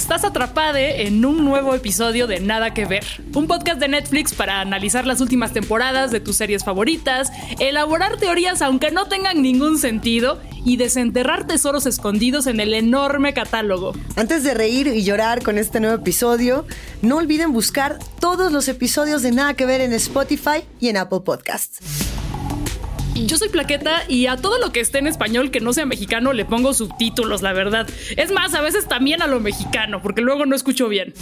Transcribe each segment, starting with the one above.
Estás atrapada en un nuevo episodio de Nada que Ver, un podcast de Netflix para analizar las últimas temporadas de tus series favoritas, elaborar teorías aunque no tengan ningún sentido y desenterrar tesoros escondidos en el enorme catálogo. Antes de reír y llorar con este nuevo episodio, no olviden buscar todos los episodios de Nada que Ver en Spotify y en Apple Podcasts. Yo soy Plaqueta y a todo lo que esté en español que no sea mexicano le pongo subtítulos, la verdad. Es más, a veces también a lo mexicano, porque luego no escucho bien.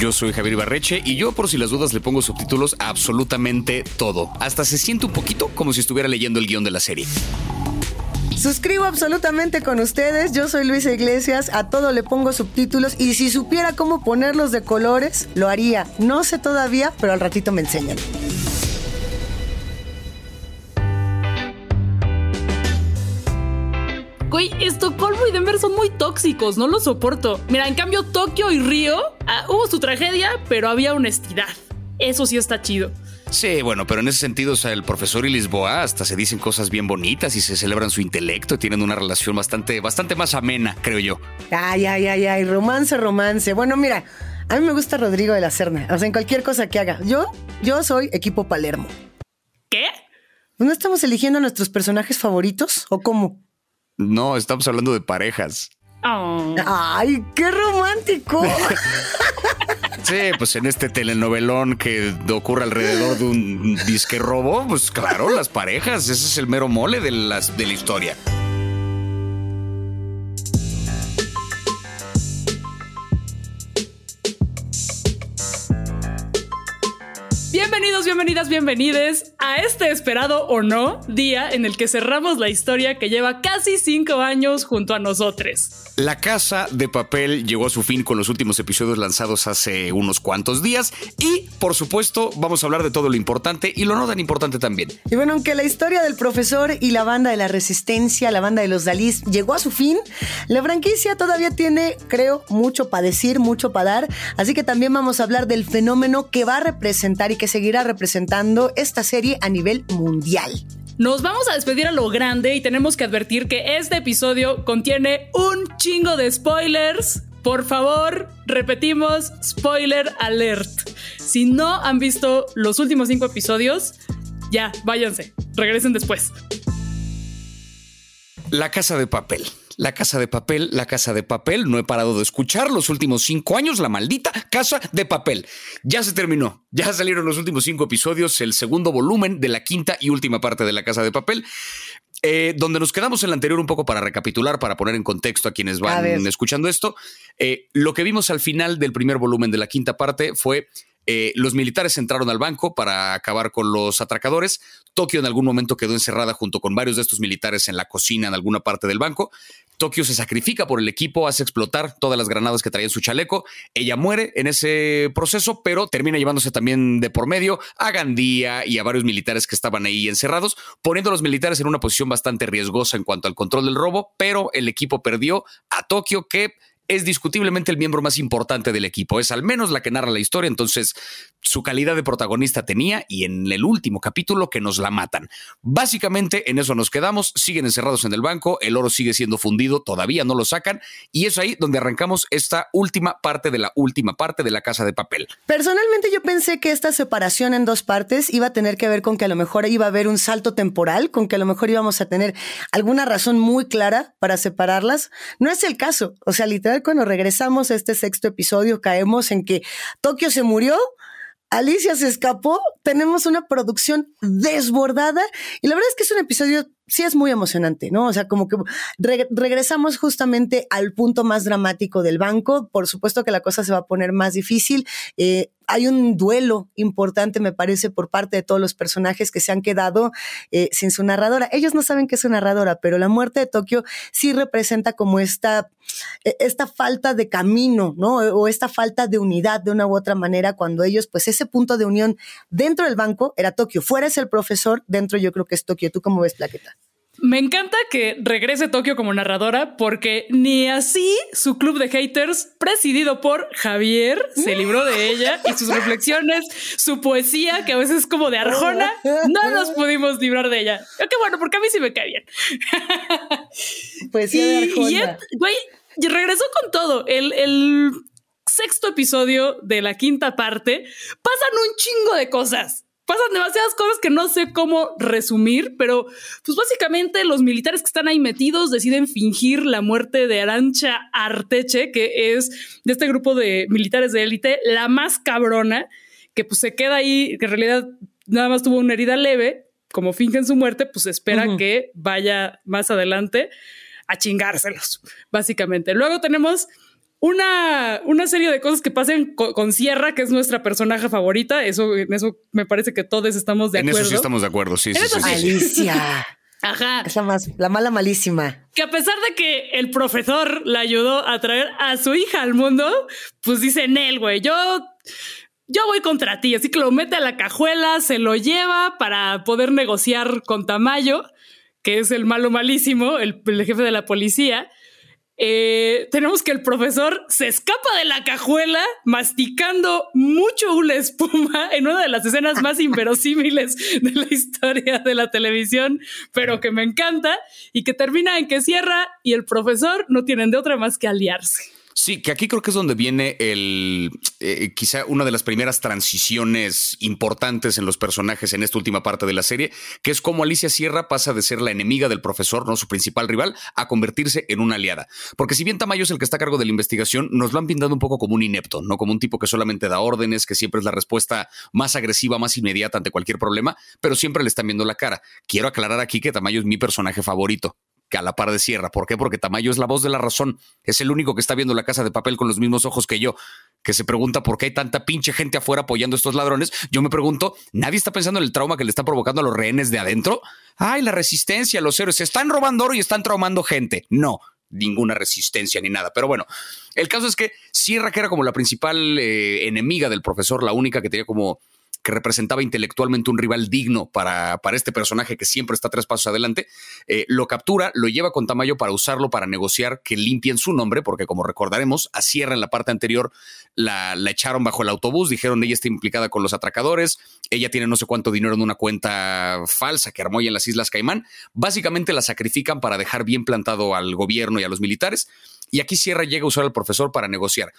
Yo soy Javier Barreche y yo por si las dudas le pongo subtítulos a absolutamente todo. Hasta se siente un poquito como si estuviera leyendo el guion de la serie. Suscribo absolutamente con ustedes. Yo soy Luisa Iglesias. A todo le pongo subtítulos. Y si supiera cómo ponerlos de colores, lo haría. No sé todavía, pero al ratito me enseñan. Güey, Estocolmo y Denver son muy tóxicos, no lo soporto. Mira, en cambio, Tokio y Río ah, hubo su tragedia, pero había honestidad. Eso sí está chido. Sí, bueno, pero en ese sentido, o sea, el profesor y Lisboa hasta se dicen cosas bien bonitas y se celebran su intelecto y tienen una relación bastante, bastante más amena, creo yo. Ay, ay, ay, ay, romance, romance. Bueno, mira, a mí me gusta Rodrigo de la Serna. O sea, en cualquier cosa que haga. Yo, yo soy equipo Palermo. ¿Qué? ¿No estamos eligiendo a nuestros personajes favoritos? ¿O cómo? No, estamos hablando de parejas. Oh. ¡Ay, qué romántico! Sí, pues en este telenovelón que ocurre alrededor de un disque robo, pues claro, las parejas, ese es el mero mole de, las, de la historia. Bienvenidos, bienvenidas, bienvenides a este esperado o no día en el que cerramos la historia que lleva casi cinco años junto a nosotros. La Casa de Papel llegó a su fin con los últimos episodios lanzados hace unos cuantos días y, por supuesto, vamos a hablar de todo lo importante y lo no tan importante también. Y bueno, aunque la historia del profesor y la banda de la resistencia, la banda de los Dalís, llegó a su fin, la franquicia todavía tiene, creo, mucho para decir, mucho para dar, así que también vamos a hablar del fenómeno que va a representar y que seguirá representando esta serie a nivel mundial. Nos vamos a despedir a lo grande y tenemos que advertir que este episodio contiene un chingo de spoilers. Por favor, repetimos, spoiler alert. Si no han visto los últimos cinco episodios, ya, váyanse, regresen después. La casa de papel. La casa de papel, la casa de papel. No he parado de escuchar los últimos cinco años, la maldita casa de papel. Ya se terminó. Ya salieron los últimos cinco episodios, el segundo volumen de la quinta y última parte de la casa de papel. Eh, donde nos quedamos en la anterior un poco para recapitular, para poner en contexto a quienes van escuchando esto. Eh, lo que vimos al final del primer volumen de la quinta parte fue eh, los militares entraron al banco para acabar con los atracadores. Tokio en algún momento quedó encerrada junto con varios de estos militares en la cocina en alguna parte del banco. Tokio se sacrifica por el equipo, hace explotar todas las granadas que traía en su chaleco. Ella muere en ese proceso, pero termina llevándose también de por medio a Gandía y a varios militares que estaban ahí encerrados, poniendo a los militares en una posición bastante riesgosa en cuanto al control del robo, pero el equipo perdió a Tokio que es discutiblemente el miembro más importante del equipo. Es al menos la que narra la historia, entonces su calidad de protagonista tenía y en el último capítulo que nos la matan. Básicamente en eso nos quedamos, siguen encerrados en el banco, el oro sigue siendo fundido, todavía no lo sacan y es ahí donde arrancamos esta última parte de la última parte de la casa de papel. Personalmente yo pensé que esta separación en dos partes iba a tener que ver con que a lo mejor iba a haber un salto temporal, con que a lo mejor íbamos a tener alguna razón muy clara para separarlas. No es el caso, o sea, cuando regresamos a este sexto episodio caemos en que Tokio se murió, Alicia se escapó, tenemos una producción desbordada y la verdad es que es un episodio sí es muy emocionante, ¿no? O sea, como que regresamos justamente al punto más dramático del banco. Por supuesto que la cosa se va a poner más difícil. Eh, hay un duelo importante, me parece, por parte de todos los personajes que se han quedado eh, sin su narradora. Ellos no saben que es su narradora, pero la muerte de Tokio sí representa como esta, e, esta falta de camino, ¿no? O esta falta de unidad de una u otra manera, cuando ellos, pues ese punto de unión dentro del banco era Tokio. Fuera es el profesor, dentro yo creo que es Tokio. ¿Tú cómo ves, Plaqueta? Me encanta que regrese Tokio como narradora porque ni así su club de haters, presidido por Javier, se libró de ella y sus reflexiones, su poesía, que a veces es como de Arjona, no nos pudimos librar de ella. Qué bueno, porque a mí sí me cae bien. Poesía de Arjona. güey, y regresó con todo. El, el sexto episodio de la quinta parte pasan un chingo de cosas pasan demasiadas cosas que no sé cómo resumir, pero pues básicamente los militares que están ahí metidos deciden fingir la muerte de Arancha Arteche, que es de este grupo de militares de élite, la más cabrona, que pues se queda ahí, que en realidad nada más tuvo una herida leve, como fingen su muerte, pues espera que vaya más adelante a chingárselos, básicamente. Luego tenemos una, una serie de cosas que pasen con, Sierra, que es nuestra personaje favorita. Eso, en eso me parece que todos estamos de acuerdo. En eso sí estamos de acuerdo, sí, sí, sí, Alicia. Ajá. Es la, más, la mala malísima. Que a pesar de que el profesor la ayudó a traer a su hija al mundo, pues dice él, güey, yo, yo voy contra ti. Así que lo mete a la cajuela, se lo lleva para poder negociar con Tamayo, que es el malo malísimo, el jefe de la policía. Eh, tenemos que el profesor se escapa de la cajuela masticando mucho una espuma en una de las escenas más inverosímiles de la historia de la televisión, pero que me encanta y que termina en que cierra y el profesor no tienen de otra más que aliarse. Sí, que aquí creo que es donde viene el eh, quizá una de las primeras transiciones importantes en los personajes en esta última parte de la serie, que es cómo Alicia Sierra pasa de ser la enemiga del profesor, no su principal rival, a convertirse en una aliada. Porque si bien Tamayo es el que está a cargo de la investigación, nos lo han pintado un poco como un inepto, no como un tipo que solamente da órdenes, que siempre es la respuesta más agresiva, más inmediata ante cualquier problema, pero siempre le están viendo la cara. Quiero aclarar aquí que Tamayo es mi personaje favorito a la par de Sierra. ¿Por qué? Porque Tamayo es la voz de la razón. Es el único que está viendo la casa de papel con los mismos ojos que yo, que se pregunta por qué hay tanta pinche gente afuera apoyando a estos ladrones. Yo me pregunto, ¿nadie está pensando en el trauma que le está provocando a los rehenes de adentro? Ay, la resistencia, los héroes, se están robando oro y están traumando gente. No, ninguna resistencia ni nada. Pero bueno, el caso es que Sierra, que era como la principal eh, enemiga del profesor, la única que tenía como que representaba intelectualmente un rival digno para, para este personaje que siempre está tres pasos adelante, eh, lo captura, lo lleva con Tamayo para usarlo para negociar que limpien su nombre, porque como recordaremos, a Sierra en la parte anterior la, echaron bajo el autobús, dijeron ella está implicada con los atracadores, ella tiene no sé cuánto dinero en una cuenta falsa que armó en las Islas Caimán, básicamente la sacrifican para dejar bien plantado al gobierno y a los militares, y aquí Sierra llega a usar al profesor para negociar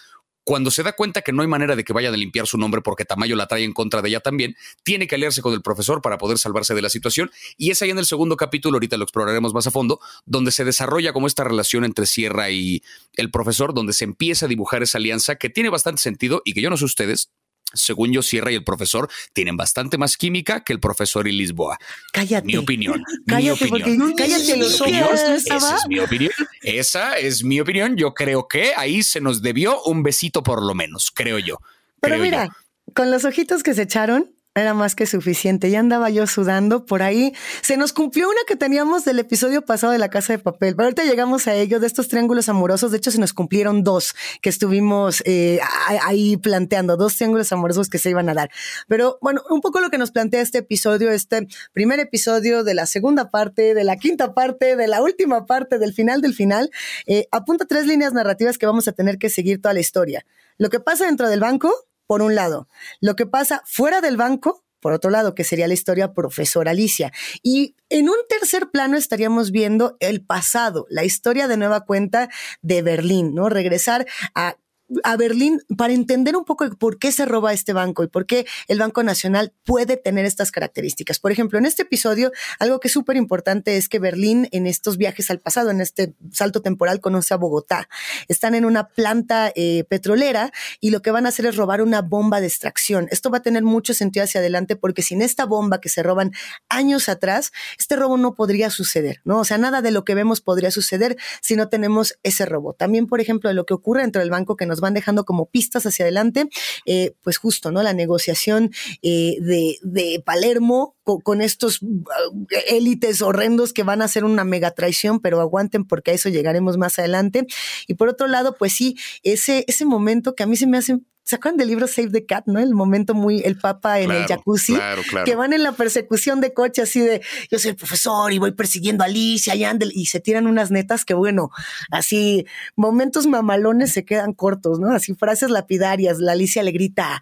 cuando se da cuenta que no hay manera de que vaya a limpiar su nombre porque Tamayo la trae en contra de ella también, tiene que aliarse con el profesor para poder salvarse de la situación. Y es ahí en el segundo capítulo, ahorita lo exploraremos más a fondo, donde se desarrolla como esta relación entre Sierra y el profesor, donde se empieza a dibujar esa alianza que tiene bastante sentido y que yo no sé ustedes, según yo, Sierra y el profesor tienen bastante más química que el profesor y Lisboa. Cállate. Mi opinión. Cállate, mi porque cállate los ojos. Esa es mi opinión. Esa es mi opinión. Yo creo que ahí se nos debió un besito por lo menos, creo yo. Pero mira, con los ojitos que se echaron, era más que suficiente. Ya andaba yo sudando por ahí. Se nos cumplió una que teníamos del episodio pasado de la casa de papel. Pero ahorita llegamos a ello de estos triángulos amorosos. De hecho, se nos cumplieron dos que estuvimos eh, ahí planteando, dos triángulos amorosos que se iban a dar. Pero bueno, un poco lo que nos plantea este episodio, este primer episodio de la segunda parte, de la quinta parte, de la última parte, del final del final, eh, apunta tres líneas narrativas que vamos a tener que seguir toda la historia. Lo que pasa dentro del banco, por un lado. Lo que pasa fuera del banco, por otro lado, que sería la historia profesor Alicia. Y en un tercer plano estaríamos viendo el pasado, la historia de nueva cuenta de Berlín, ¿no? Regresar a a Berlín para entender un poco por qué se roba este banco y por qué el Banco Nacional puede tener estas características. Por ejemplo, en este episodio, algo que es súper importante es que Berlín en estos viajes al pasado, en este salto temporal, conoce a Bogotá. Están en una planta eh, petrolera y lo que van a hacer es robar una bomba de extracción. Esto va a tener mucho sentido hacia adelante porque sin esta bomba que se roban años atrás, este robo no podría suceder, ¿no? O sea, nada de lo que vemos podría suceder si no tenemos ese robo. También, por ejemplo, de lo que ocurre dentro del banco que nos van dejando como pistas hacia adelante, eh, pues justo, ¿no? La negociación eh, de, de, Palermo con, estos uh, élites horrendos que van a hacer una mega traición, pero aguanten porque a eso llegaremos más adelante. Y por otro lado, pues sí, ese, ese momento que a mí se me hace ¿Se acuerdan del libro Save the Cat, no? El momento muy, el papa en el jacuzzi, que van en la persecución de coche así de, yo soy el profesor y voy persiguiendo a Alicia y Andel, y se tiran unas netas que bueno, así, momentos mamalones se quedan cortos, ¿no? Así frases lapidarias, la Alicia le grita,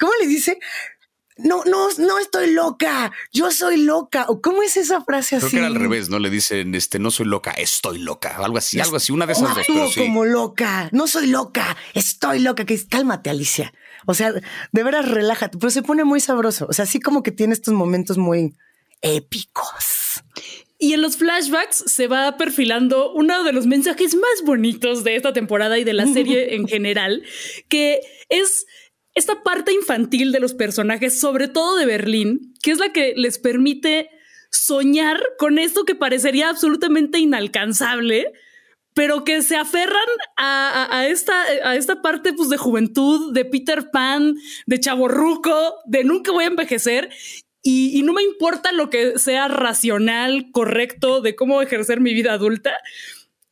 ¿cómo le dice? No, no, no estoy loca, yo soy loca. ¿O cómo es esa frase así? Creo que era al revés, ¿no? Le dicen, este, no soy loca, estoy loca. Algo así, algo así, una de esas dos. Pero como loca, no soy loca, estoy loca. Que cálmate, Alicia. O sea, de veras relájate, pero se pone muy sabroso. O sea, así como que tiene estos momentos muy épicos. Y en los flashbacks se va perfilando uno de los mensajes más bonitos de esta temporada y de la serie en general, que es esta parte infantil de los personajes, sobre todo de Berlín, que es la que les permite soñar con esto que parecería absolutamente inalcanzable, pero que se aferran a, esta, a esta parte pues, de juventud, de Peter Pan, de chaborruco, de nunca voy a envejecer. Y, y, no me importa lo que sea racional, correcto, de cómo ejercer mi vida adulta.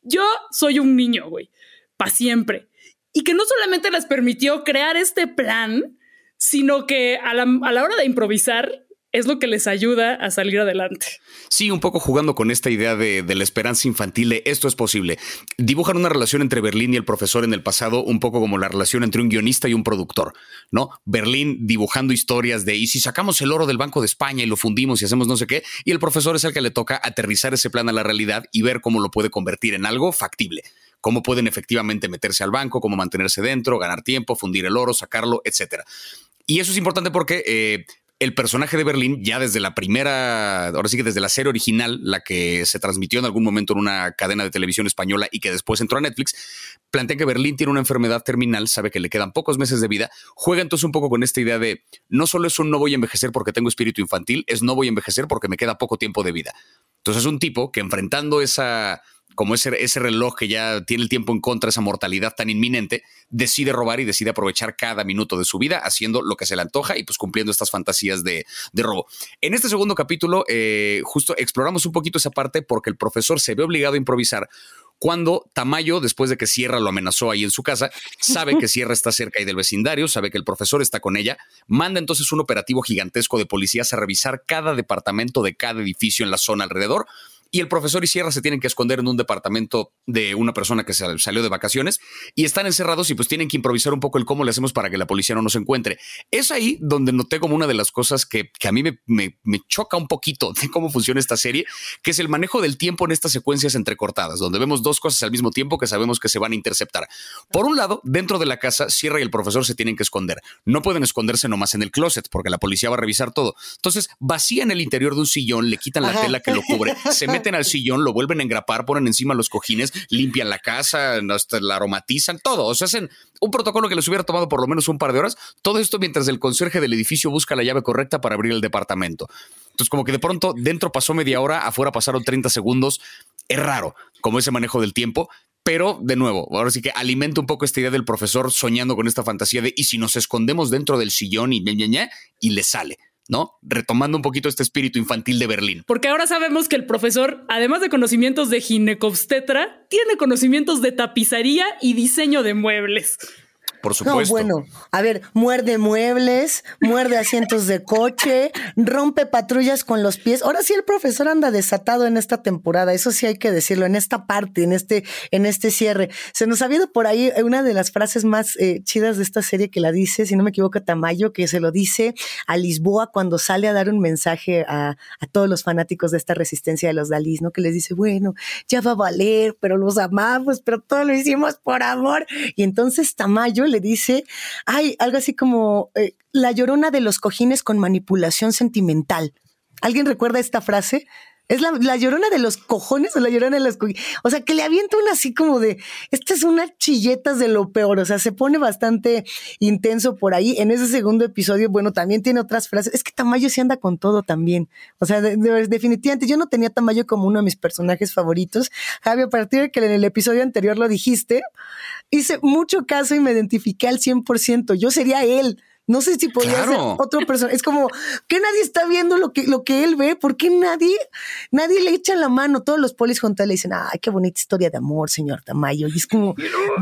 Yo soy un niño, güey, para siempre y que no solamente les permitió crear este plan, sino que a la, hora de improvisar es lo que les ayuda a salir adelante. Sí, un poco jugando con esta idea de, la esperanza infantil de esto es posible. Dibujan una relación entre Berlín y el profesor en el pasado, un poco como la relación entre un guionista y un productor, ¿no? Berlín dibujando historias de, y si sacamos el oro del Banco de España y lo fundimos y hacemos no sé qué, y el profesor es el que le toca aterrizar ese plan a la realidad y ver cómo lo puede convertir en algo factible cómo pueden efectivamente meterse al banco, cómo mantenerse dentro, ganar tiempo, fundir el oro, sacarlo, etcétera. Y eso es importante porque eh, el personaje de Berlín, ya desde la primera, ahora sí que desde la serie original, la que se transmitió en algún momento en una cadena de televisión española y que después entró a Netflix, plantea que Berlín tiene una enfermedad terminal, sabe que le quedan pocos meses de vida, juega entonces un poco con esta idea de no solo es un no voy a envejecer porque tengo espíritu infantil, es no voy a envejecer porque me queda poco tiempo de vida. Entonces es un tipo que enfrentando esa como ese, ese reloj que ya tiene el tiempo en contra, esa mortalidad tan inminente, decide robar y decide aprovechar cada minuto de su vida haciendo lo que se le antoja y pues cumpliendo estas fantasías de, robo. En este segundo capítulo, eh, justo exploramos un poquito esa parte porque el profesor se ve obligado a improvisar cuando Tamayo, después de que Sierra lo amenazó ahí en su casa, sabe que Sierra está cerca ahí del vecindario, sabe que el profesor está con ella, manda entonces un operativo gigantesco de policías a revisar cada departamento de cada edificio en la zona alrededor y el profesor y Sierra se tienen que esconder en un departamento de una persona que salió de vacaciones y están encerrados y pues tienen que improvisar un poco el cómo le hacemos para que la policía no nos encuentre. Es ahí donde noté como una de las cosas que, a mí me, choca un poquito de cómo funciona esta serie, que es el manejo del tiempo en estas secuencias entrecortadas, donde vemos dos cosas al mismo tiempo que sabemos que se van a interceptar. Por un lado, dentro de la casa, Sierra y el profesor se tienen que esconder. No pueden esconderse nomás en el closet porque la policía va a revisar todo. Entonces, vacían el interior de un sillón, le quitan la tela que lo cubre, se meten meten al sillón, lo vuelven a engrapar, ponen encima los cojines, limpian la casa, hasta la aromatizan, todo. O sea, hacen un protocolo que les hubiera tomado por lo menos un par de horas. Todo esto mientras el conserje del edificio busca la llave correcta para abrir el departamento. Entonces, como que de pronto dentro pasó media hora, afuera pasaron 30 segundos. Es raro como ese manejo del tiempo, pero de nuevo, ahora sí que alimenta un poco esta idea del profesor soñando con esta fantasía de y si nos escondemos dentro del sillón y ña, ña, ña, y le sale. ¿No? Retomando un poquito este espíritu infantil de Berlín. Porque ahora sabemos que el profesor, además de conocimientos de ginecobstetra, tiene conocimientos de tapizaría y diseño de muebles. Por supuesto. No, bueno, a ver, muerde muebles, muerde asientos de coche, rompe patrullas con los pies. Ahora sí el profesor anda desatado en esta temporada, eso sí hay que decirlo, en esta parte, en este, en este cierre. Se nos ha habido por ahí una de las frases más eh, chidas de esta serie que la dice, si no me equivoco, Tamayo, que se lo dice a Lisboa cuando sale a dar un mensaje a, a todos los fanáticos de esta resistencia de los Dalís, ¿no? Que les dice, bueno, ya va a valer, pero los amamos, pero todo lo hicimos por amor. Y entonces Tamayo le dice, hay algo así como eh, la llorona de los cojines con manipulación sentimental. ¿Alguien recuerda esta frase? Es la, llorona de los cojones o la llorona de cojines. O sea, que le avienta una así como de, esta es una chilletas de lo peor. O sea, se pone bastante intenso por ahí. En ese segundo episodio, bueno, también tiene otras frases. Es que Tamayo se anda con todo también. O sea, definitivamente yo no tenía Tamayo como uno de mis personajes favoritos. Javi, a partir de que en el episodio anterior lo dijiste, hice mucho caso y me identifiqué al 100%. Yo sería él. No sé si podría ser otra persona. Es como que nadie está viendo lo que, lo que él ve. ¿Por qué nadie, nadie le echa la mano? Todos los polis juntos le dicen, ay, qué bonita historia de amor, señor Tamayo. Y es como,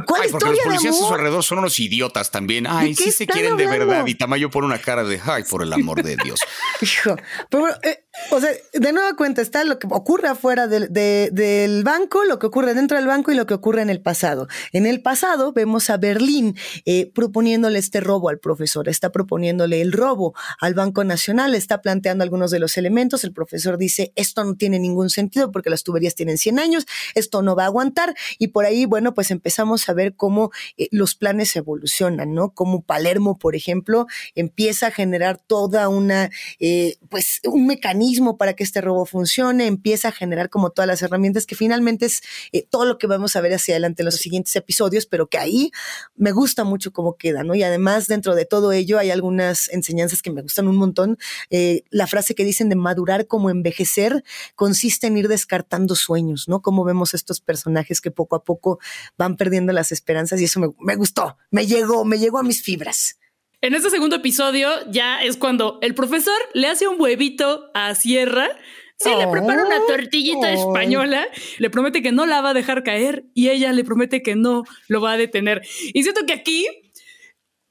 ¿cuál ay, porque los policías a su alrededor son unos idiotas también. Ay, sí se quieren de verdad. Y Tamayo pone una cara de, ay, por el amor de Dios. Hijo, pero eh, O sea, de nueva cuenta está lo que ocurre afuera del, del, banco, lo que ocurre dentro del banco y lo que ocurre en el pasado. En el pasado vemos a Berlín eh, proponiéndole este robo al profesor, está proponiéndole el robo al Banco Nacional, está planteando algunos de los elementos. El profesor dice, esto no tiene ningún sentido porque las tuberías tienen 100 años, esto no va a aguantar. Y por ahí, bueno, pues empezamos a ver cómo eh, los planes evolucionan, ¿no? Como Palermo, por ejemplo, empieza a generar toda una, eh, pues, un mecanismo para que este robo funcione, empieza a generar como todas las herramientas que finalmente es eh, todo lo que vamos a ver hacia adelante en los siguientes episodios, pero que ahí me gusta mucho cómo queda, ¿no? Y además dentro de todo ello hay algunas enseñanzas que me gustan un montón. Eh, la frase que dicen de madurar como envejecer consiste en ir descartando sueños, ¿no? Como vemos estos personajes que poco a poco van perdiendo las esperanzas y eso me, me gustó, me llegó, me llegó a mis fibras. En este segundo episodio ya es cuando el profesor le hace un huevito a Sierra. Sí, le prepara una tortillita española, le promete que no la va a dejar caer y ella le promete que no lo va a detener. Y siento que aquí,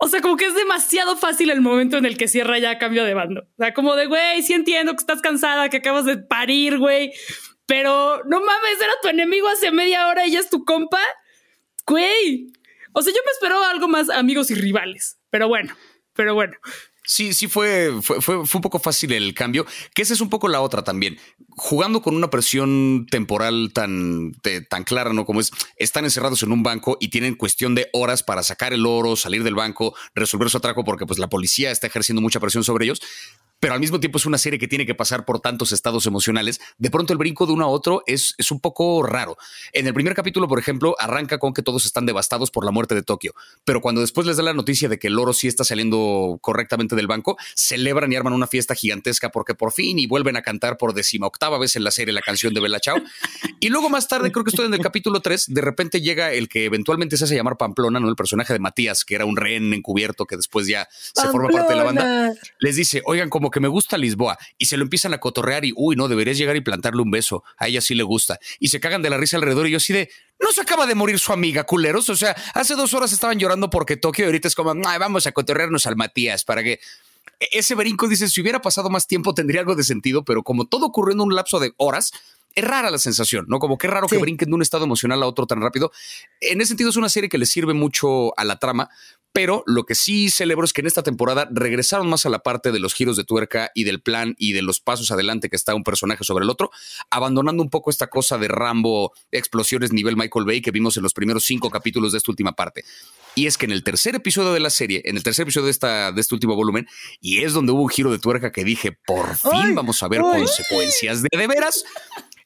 o sea, como que es demasiado fácil el momento en el que Sierra ya cambia de bando. O sea, como de, güey, sí entiendo que estás cansada, que acabas de parir, güey, pero no mames, era tu enemigo hace media hora y ya es tu compa. Güey, o sea, yo me espero algo más amigos y rivales. Pero bueno, pero bueno. Sí, sí fue, fue, fue, un poco fácil el cambio, que esa es un poco la otra también. Jugando con una presión temporal tan, tan clara, ¿no? Como es, están encerrados en un banco y tienen cuestión de horas para sacar el oro, salir del banco, resolver su atraco, porque pues la policía está ejerciendo mucha presión sobre ellos pero al mismo tiempo es una serie que tiene que pasar por tantos estados emocionales, de pronto el brinco de uno a otro es, es un poco raro. En el primer capítulo, por ejemplo, arranca con que todos están devastados por la muerte de Tokio, pero cuando después les da la noticia de que el oro sí está saliendo correctamente del banco, celebran y arman una fiesta gigantesca porque por fin y vuelven a cantar por octava vez en la serie la canción de Bella Chao. Y luego más tarde, creo que estoy en el capítulo 3, de repente llega el que eventualmente se hace llamar Pamplona, ¿no? El personaje de Matías, que era un rehén encubierto que después ya se forma parte de la banda. Les dice, oigan, como que me gusta Lisboa y se lo empiezan a cotorrear y, uy, no, deberías llegar y plantarle un beso. A ella sí le gusta. Y se cagan de la risa alrededor y yo así de, no se acaba de morir su amiga, culeros. O sea, hace dos horas estaban llorando porque Tokio y ahorita es como, vamos a cotorrearnos al Matías para que e-, ese brinco dice, si hubiera pasado más tiempo tendría algo de sentido, pero como todo ocurrió en un lapso de horas, es rara la sensación, ¿no? Como qué raro que brinquen de un estado emocional a otro tan rápido. En ese sentido es una serie que le sirve mucho a la trama, pero lo que sí celebro es que en esta temporada regresaron más a la parte de los giros de tuerca y del plan y de los pasos adelante que está un personaje sobre el otro, abandonando un poco esta cosa de Rambo, explosiones nivel Michael Bay que vimos en los primeros cinco capítulos de esta última parte. Y es que en el tercer episodio de la serie, en el tercer episodio de, esta, de este último volumen, y es donde hubo un giro de tuerca que dije, por fin vamos a ver consecuencias de de veras.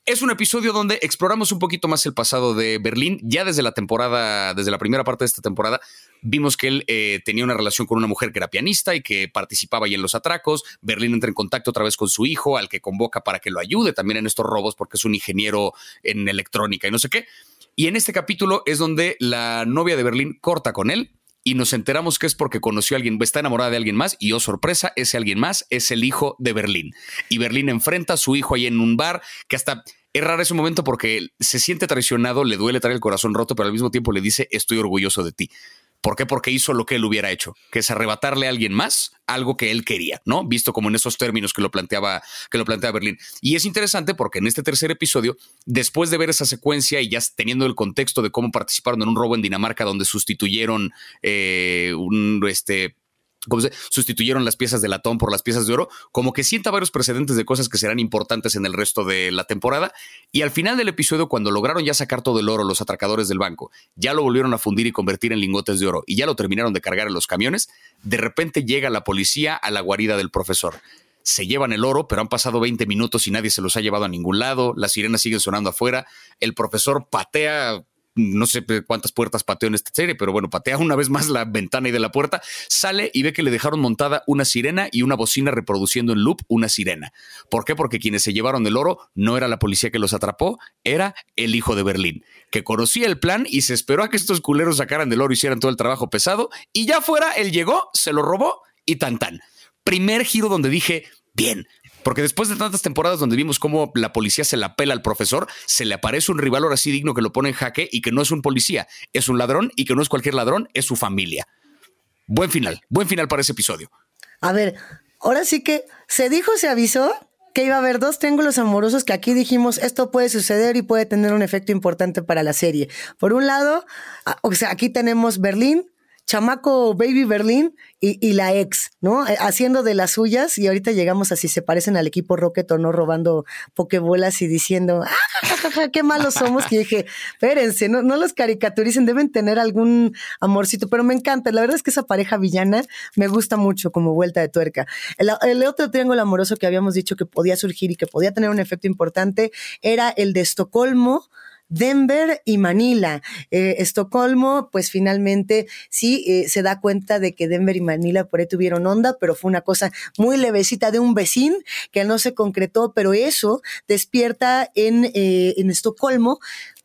Es un episodio donde exploramos un poquito más el pasado de Berlín. Ya desde la temporada, desde la primera parte de esta temporada, vimos que él eh, tenía una relación con una mujer que era pianista y que participaba ahí en los atracos. Berlín entra en contacto otra vez con su hijo, al que convoca para que lo ayude también en estos robos, porque es un ingeniero en electrónica y no sé qué. Y en este capítulo es donde la novia de Berlín corta con él y nos enteramos que es porque conoció a alguien, está enamorada de alguien más y oh sorpresa, ese alguien más es el hijo de Berlín. Y Berlín enfrenta a su hijo ahí en un bar que hasta es raro ese momento porque se siente traicionado, le duele traer el corazón roto, pero al mismo tiempo le dice estoy orgulloso de ti. ¿Por qué? Porque hizo lo que él hubiera hecho, que es arrebatarle a alguien más algo que él quería, ¿no? Visto como en esos términos que lo planteaba, que lo plantea Berlín. Y es interesante porque en este tercer episodio, después de ver esa secuencia y ya teniendo el contexto de cómo participaron en un robo en Dinamarca donde sustituyeron eh, un este sustituyeron las piezas de latón por las piezas de oro, como que sienta varios precedentes de cosas que serán importantes en el resto de la temporada. Y al final del episodio, cuando lograron ya sacar todo el oro los atracadores del banco, ya lo volvieron a fundir y convertir en lingotes de oro y ya lo terminaron de cargar en los camiones, de repente llega la policía a la guarida del profesor. Se llevan el oro, pero han pasado 20 minutos y nadie se los ha llevado a ningún lado. Las sirenas siguen sonando afuera. El profesor patea no sé cuántas puertas pateó en esta serie, pero bueno, patea una vez más la ventana y de la puerta, sale y ve que le dejaron montada una sirena y una bocina reproduciendo en loop una sirena. ¿Por qué? Porque quienes se llevaron el oro no era la policía que los atrapó, era el hijo de Berlín, que conocía el plan y se esperó a que estos culeros sacaran del oro y hicieran todo el trabajo pesado y ya fuera, él llegó, se lo robó y tan tan. Primer giro donde dije, bien, porque después de tantas temporadas donde vimos cómo la policía se la pela al profesor, se le aparece un rival ahora sí digno que lo pone en jaque y que no es un policía, es un ladrón y que no es cualquier ladrón, es su familia. Buen final, buen final para ese episodio. A ver, ahora sí que se dijo, se avisó. que iba a haber dos triángulos amorosos que aquí dijimos esto puede suceder y puede tener un efecto importante para la serie. Por un lado, o sea, aquí tenemos Berlín, chamaco Baby Berlín y, la ex, ¿no? Eh, haciendo de las suyas y ahorita llegamos a si se parecen al equipo Rocket o no, robando pokebolas y diciendo, ¡ah, qué malos somos! Que dije, espérense, no, no los caricaturicen, deben tener algún amorcito, pero me encanta. La verdad es que esa pareja villana me gusta mucho como vuelta de tuerca. El otro triángulo amoroso que habíamos dicho que podía surgir y que podía tener un efecto importante era el de Estocolmo Denver y Manila. Eh, Estocolmo, pues finalmente sí eh, se da cuenta de que Denver y Manila por ahí tuvieron onda, pero fue una cosa muy levecita de un vecino que no se concretó, pero eso despierta en, eh, en Estocolmo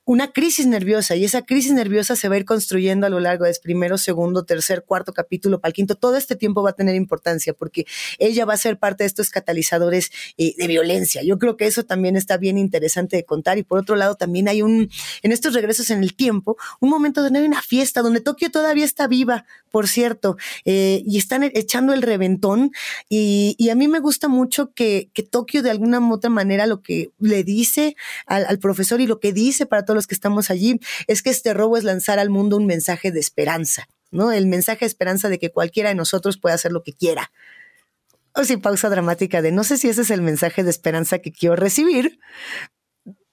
una crisis nerviosa y esa crisis nerviosa se va a ir construyendo a lo largo de primero, segundo, tercer, cuarto capítulo, para el quinto. Todo este tiempo va a tener importancia porque ella va a ser parte de estos catalizadores eh, de violencia. Yo creo que eso también está bien interesante de contar y por otro lado también hay un, en estos regresos en el tiempo, un momento donde hay una fiesta, donde Tokio todavía está viva, por cierto, eh, y están echando el reventón y, a mí me gusta mucho que, que Tokio de alguna u otra manera lo que le dice al, al profesor y lo que dice para todos los que estamos allí, es que este robo es lanzar al mundo un mensaje de esperanza, ¿no? El mensaje de esperanza de que cualquiera de nosotros puede hacer lo que quiera. O si pausa dramática de no sé si ese es el mensaje de esperanza que quiero recibir,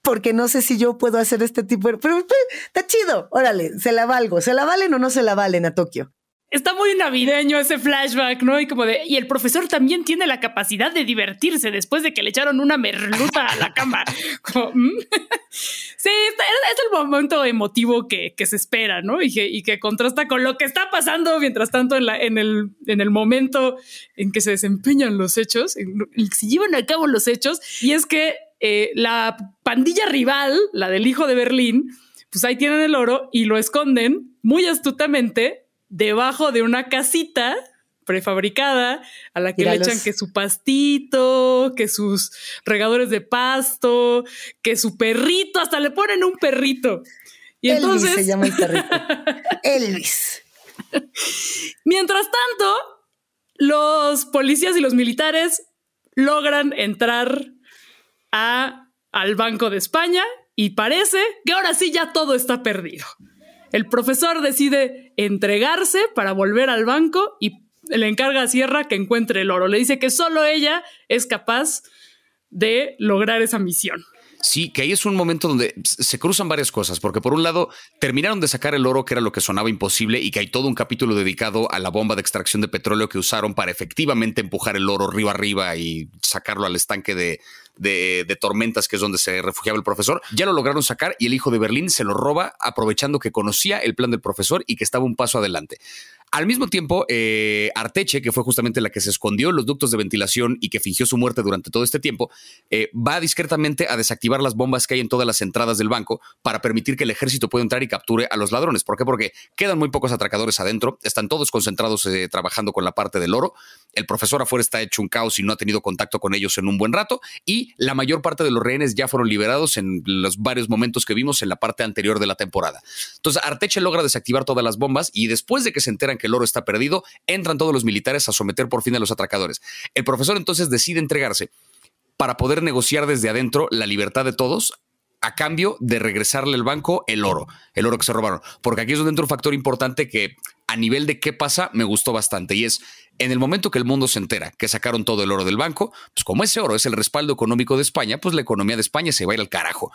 porque no sé si yo puedo hacer este tipo de... Pero, está chido, órale, se la valgo, ¿se la valen o no se la valen a Tokio? Está muy navideño ese flashback, ¿no? Y como de, y el profesor también tiene la capacidad de divertirse después de que le echaron una merluta a la cama. ¿mm? sí, es el momento emotivo que, se espera, ¿no? Y que, y que, contrasta con lo que está pasando mientras tanto en, la, en, el, en el momento en que se desempeñan los hechos, en, se llevan a cabo los hechos. Y es que eh, la pandilla rival, la del hijo de Berlín, pues ahí tienen el oro y lo esconden muy astutamente debajo de una casita prefabricada a la que le echan que su pastito, que sus regadores de pasto, que su perrito, hasta le ponen un perrito. Y Elvis entonces se llama el perrito. Elvis. Mientras tanto, los policías y los militares logran entrar a, al Banco de España y parece que ahora sí ya todo está perdido. El profesor decide entregarse para volver al banco y le encarga a Sierra que encuentre el oro. Le dice que solo ella es capaz de lograr esa misión. Sí, que ahí es un momento donde se cruzan varias cosas, porque por un lado terminaron de sacar el oro, que era lo que sonaba imposible, y que hay todo un capítulo dedicado a la bomba de extracción de petróleo que usaron para efectivamente empujar el oro arriba arriba y sacarlo al estanque de, de, tormentas, que es donde se refugiaba el profesor. Ya lo lograron sacar y el hijo de Berlín se lo roba aprovechando que conocía el plan del profesor y que estaba un paso adelante. Al mismo tiempo, eh, Arteche, que fue justamente la que se escondió en los ductos de ventilación y que fingió su muerte durante todo este tiempo, eh, va discretamente a desactivar las bombas que hay en todas las entradas del banco para permitir que el ejército pueda entrar y capture a los ladrones. ¿Por qué? Porque quedan muy pocos atracadores adentro, están todos concentrados eh, trabajando con la parte del oro. El profesor afuera está hecho un caos y no ha tenido contacto con ellos en un buen rato. Y la mayor parte de los rehenes ya fueron liberados en los varios momentos que vimos en la parte anterior de la temporada. Entonces, Arteche logra desactivar todas las bombas y después de que se enteran que el oro está perdido, entran todos los militares a someter por fin a los atracadores. El profesor entonces decide entregarse para poder negociar desde adentro la libertad de todos a cambio de regresarle al banco el oro, el oro que se robaron. Porque aquí es donde entra un factor importante que a nivel de qué pasa me gustó bastante y es en el momento que el mundo se entera que sacaron todo el oro del banco, pues como ese oro es el respaldo económico de España, pues la economía de España se va a ir al carajo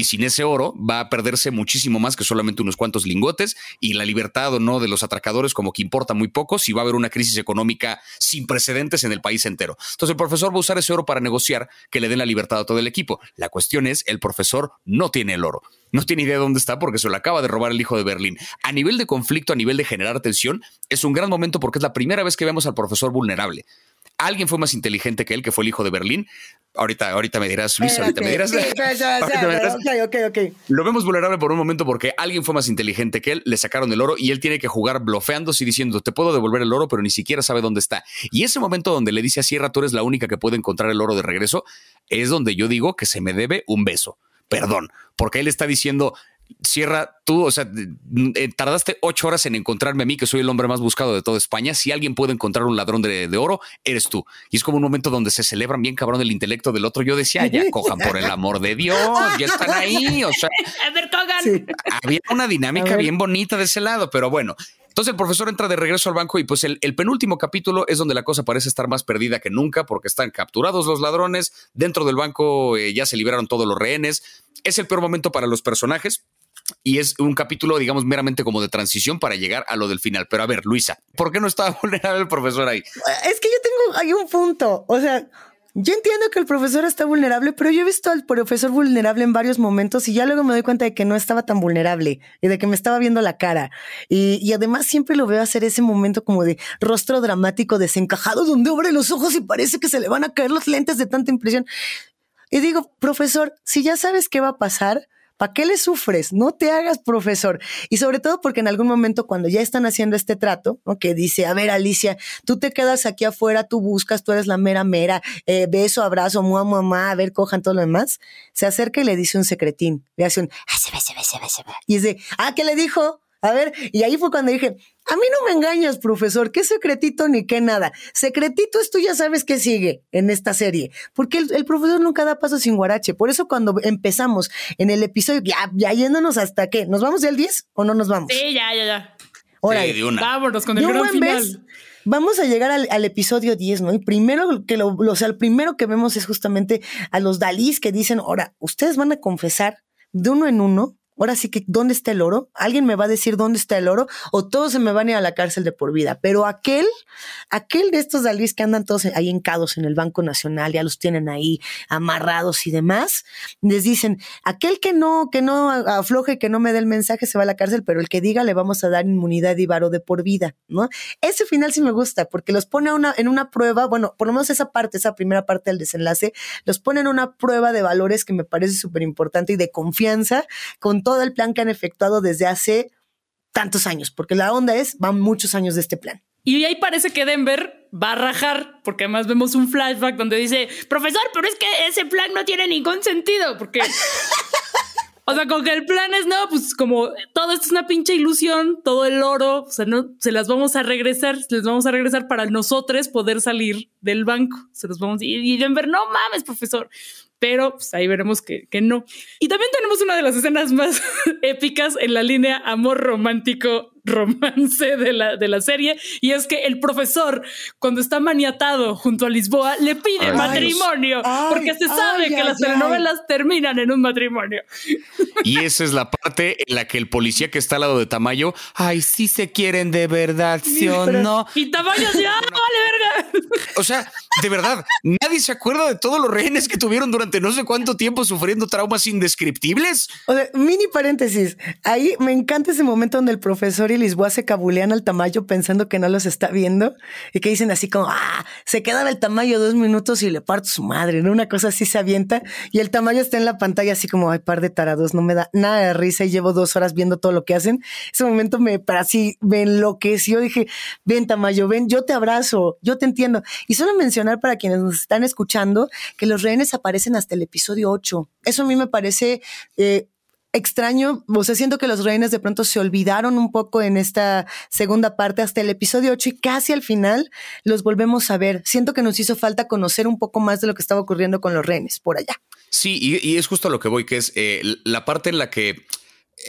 y sin ese oro va a perderse muchísimo más que solamente unos cuantos lingotes y la libertad o no de los atracadores como que importa muy poco si va a haber una crisis económica sin precedentes en el país entero. Entonces el profesor va a usar ese oro para negociar que le den la libertad a todo el equipo. La cuestión es, el profesor no tiene el oro. No tiene idea de dónde está porque se lo acaba de robar el hijo de Berlín. A nivel de conflicto, a nivel de generar tensión, es un gran momento porque es la primera vez que vemos al profesor vulnerable alguien fue más inteligente que él, que fue el hijo de Berlín. Ahorita, ahorita me dirás, Luis, ahorita me dirás. Lo vemos vulnerable por un momento porque alguien fue más inteligente que él, le sacaron el oro y él tiene que jugar blofeándose y diciendo, te puedo devolver el oro, pero ni siquiera sabe dónde está. Y ese momento donde le dice a Sierra, tú eres la única que puede encontrar el oro de regreso, es donde yo digo que se me debe un beso. Perdón, porque él está diciendo, Sierra, tú, o sea, eh, tardaste ocho horas en encontrarme a mí, que soy el hombre más buscado de toda España. Si alguien puede encontrar un ladrón de, oro, eres tú. Y es como un momento donde se celebran bien cabrón el intelecto del otro. Yo decía, ya cojan por el amor de Dios, ya están ahí. O sea, a ver, Cogan. Había una dinámica bien bonita de ese lado, pero bueno, entonces el profesor entra de regreso al banco y pues el, penúltimo capítulo es donde la cosa parece estar más perdida que nunca porque están capturados los ladrones, dentro del banco eh, ya se liberaron todos los rehenes. Es el peor momento para los personajes. Y es un capítulo, digamos, meramente como de transición para llegar a lo del final. Pero a ver, Luisa, ¿por qué no estaba vulnerable el profesor ahí? Es que yo tengo ahí un punto. O sea, yo entiendo que el profesor está vulnerable, pero yo he visto al profesor vulnerable en varios momentos y ya luego me doy cuenta de que no estaba tan vulnerable y de que me estaba viendo la cara. Y, además siempre lo veo hacer ese momento como de rostro dramático desencajado donde abre los ojos y parece que se le van a caer los lentes de tanta impresión. Y digo, profesor, si ya sabes qué va a pasar, ¿Para qué le sufres? No te hagas profesor. Y sobre todo porque en algún momento cuando ya están haciendo este trato, que dice, a ver Alicia, tú te quedas aquí afuera, tú buscas, tú eres la mera mera, eh, beso, abrazo, mua, mamá, a ver, cojan todo lo demás, se acerca y le dice un secretín, le hace un, se ve. Y dice, ah, ¿qué le dijo? A ver, y ahí fue cuando dije, a mí no me engañas, profesor, qué secretito ni qué nada. Secretito es tú ya sabes qué sigue en esta serie, porque el, profesor nunca da paso sin guarache. Por eso cuando empezamos en el episodio, ya, ya yéndonos hasta qué, ¿nos vamos ya al 10 o no nos vamos? Sí, ya, ya, ya. Ahora, Vámonos con el gran final. vamos a llegar al, episodio 10, ¿no? Y primero que lo, o sea, el primero que vemos es justamente a los Dalís que dicen, ahora, ustedes van a confesar de uno en uno ahora sí que, ¿dónde está el oro? ¿Alguien me va a decir dónde está el oro? O todos se me van a ir a la cárcel de por vida. Pero aquel, aquel de estos dalís que andan todos ahí encados en el Banco Nacional, ya los tienen ahí amarrados y demás, les dicen, aquel que no, que no afloje, que no me dé el mensaje, se va a la cárcel, pero el que diga le vamos a dar inmunidad y varo de por vida, ¿no? Ese final sí me gusta, porque los pone una, en una prueba, bueno, por lo menos esa parte, esa primera parte del desenlace, los pone en una prueba de valores que me parece súper importante y de confianza con todo el plan que han efectuado desde hace tantos años, porque la onda es, van muchos años de este plan. Y ahí parece que Denver va a rajar, porque además vemos un flashback donde dice, profesor, pero es que ese plan no tiene ningún sentido, porque... o sea, con que el plan es, no, pues como todo esto es una pinche ilusión, todo el oro, o sea, no, se las vamos a regresar, se les vamos a regresar para nosotros poder salir del banco. Se los vamos a. Y Denver, no mames, profesor pero pues, ahí veremos que, que, no. Y también tenemos una de las escenas más épicas en la línea amor romántico romance de la, de la serie y es que el profesor cuando está maniatado junto a Lisboa le pide matrimonio porque se sabe que las telenovelas terminan en un matrimonio. Y esa es la parte en la que el policía que está al lado de Tamayo, ay, sí se quieren de verdad, ¿sí o no? Y Tamayo así, ah, vale, verga. O sea, de verdad, nadie se acuerda de todos los rehenes que tuvieron durante no sé cuánto tiempo sufriendo traumas indescriptibles. O sea, mini paréntesis, ahí me encanta ese momento donde el profesor y Lisboa se cabulean al Tamayo pensando que no los está viendo y que dicen así como, ah, se quedaba el Tamayo dos minutos y le parto su madre, ¿no? Una cosa así se avienta y el Tamayo está en la pantalla así como, ay, par de tarados, no me da nada de risa y llevo dos horas viendo todo lo que hacen. Ese momento me, para así, me enloqueció. Dije, ven Tamayo, ven, yo te abrazo, yo te entiendo. Y solo mencionar para quienes nos están escuchando que los rehenes aparecen hasta el episodio 8. Eso a mí me parece eh, extraño, o sea, siento que los rehenes de pronto se olvidaron un poco en esta segunda parte hasta el episodio 8 y casi al final los volvemos a ver. Siento que nos hizo falta conocer un poco más de lo que estaba ocurriendo con los rehenes por allá. Sí, y, es justo a lo que voy, que es eh, la parte en la que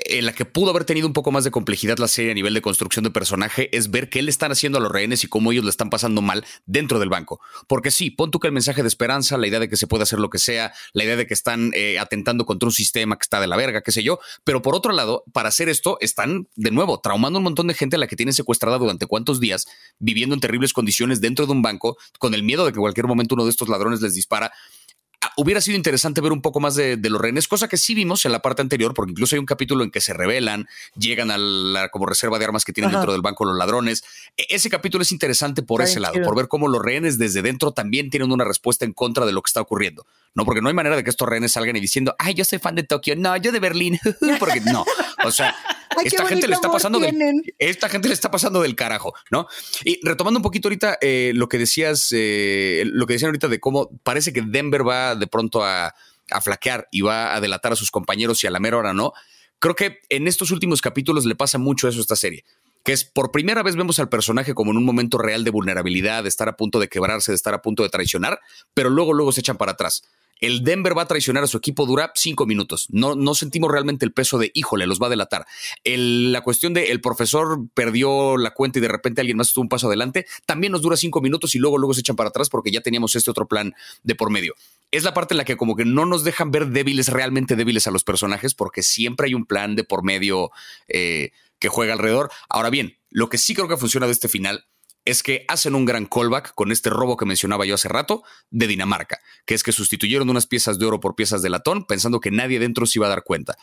en la que pudo haber tenido un poco más de complejidad la serie a nivel de construcción de personaje es ver qué le están haciendo a los rehenes y cómo ellos le están pasando mal dentro del banco. Porque sí, pon tú que el mensaje de esperanza, la idea de que se puede hacer lo que sea, la idea de que están eh, atentando contra un sistema que está de la verga, qué sé yo. Pero por otro lado, para hacer esto, están de nuevo traumando un montón de gente a la que tienen secuestrada durante cuántos días, viviendo en terribles condiciones dentro de un banco, con el miedo de que cualquier momento uno de estos ladrones les dispara hubiera sido interesante ver un poco más de, los rehenes, cosa que sí vimos en la parte anterior, porque incluso hay un capítulo en que se revelan, llegan a la como reserva de armas que tienen dentro del banco los ladrones. E, ese capítulo es interesante por ese lado, por ver cómo los rehenes desde dentro también tienen una respuesta en contra de lo que está ocurriendo. No, porque no hay manera de que estos rehenes salgan y diciendo, ay, yo soy fan de Tokio, no, yo de Berlín, porque no. O sea, esta gente le está pasando del, esta gente le está pasando del carajo, ¿no? Y retomando un poquito ahorita eh, lo que decías, eh, lo que decían ahorita de cómo parece que Denver va de pronto a, a, flaquear y va a delatar a sus compañeros y a la mera hora no. Creo que en estos últimos capítulos le pasa mucho eso a esta serie que es por primera vez vemos al personaje como en un momento real de vulnerabilidad, de estar a punto de quebrarse, de estar a punto de traicionar, pero luego, luego se echan para atrás. El Denver va a traicionar a su equipo, dura cinco minutos. No, no sentimos realmente el peso de, híjole, los va a delatar. la cuestión de el profesor perdió la cuenta y de repente alguien más estuvo un paso adelante, también nos dura cinco minutos y luego, luego se echan para atrás porque ya teníamos este otro plan de por medio. Es la parte en la que como que no nos dejan ver débiles, realmente débiles a los personajes porque siempre hay un plan de por medio. Eh, que juega alrededor. Ahora bien, lo que sí creo que funciona de este final es que hacen un gran callback con este robo que mencionaba yo hace rato de Dinamarca, que es que sustituyeron unas piezas de oro por piezas de latón pensando que nadie dentro se iba a dar cuenta.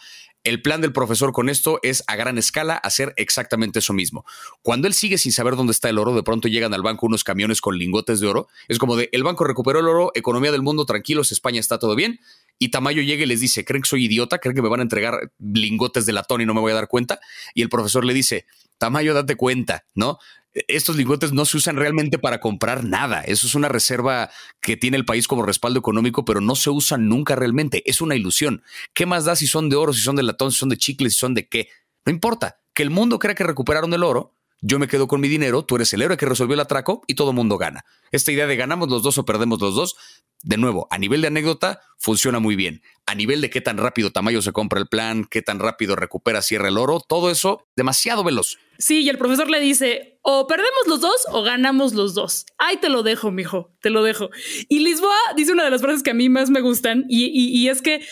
El plan del profesor con esto es a gran escala hacer exactamente eso mismo. Cuando él sigue sin saber dónde está el oro, de pronto llegan al banco unos camiones con lingotes de oro. Es como de, el banco recuperó el oro, economía del mundo, tranquilos, España está todo bien. Y Tamayo llega y les dice, ¿creen que soy idiota? ¿Creen que me van a entregar lingotes de latón y no me voy a dar cuenta? Y el profesor le dice, Tamayo, date cuenta, ¿no? Estos lingotes no se usan realmente para comprar nada. Eso es una reserva que tiene el país como respaldo económico, pero no se usan nunca realmente. Es una ilusión. ¿Qué más da si son de oro, si son de latón, si son de chicle, si son de qué? No importa. Que el mundo crea que recuperaron el oro yo me quedo con mi dinero, tú eres el héroe que resolvió el atraco y todo mundo gana. Esta idea de ganamos los dos o perdemos los dos, de nuevo, a nivel de anécdota, funciona muy bien. A nivel de qué tan rápido Tamayo se compra el plan, qué tan rápido recupera, cierra el oro, todo eso demasiado veloz. Sí, y el profesor le dice, o perdemos los dos o ganamos los dos. Ahí te lo dejo, mijo, te lo dejo. Y Lisboa dice una de las frases que a mí más me gustan y, es que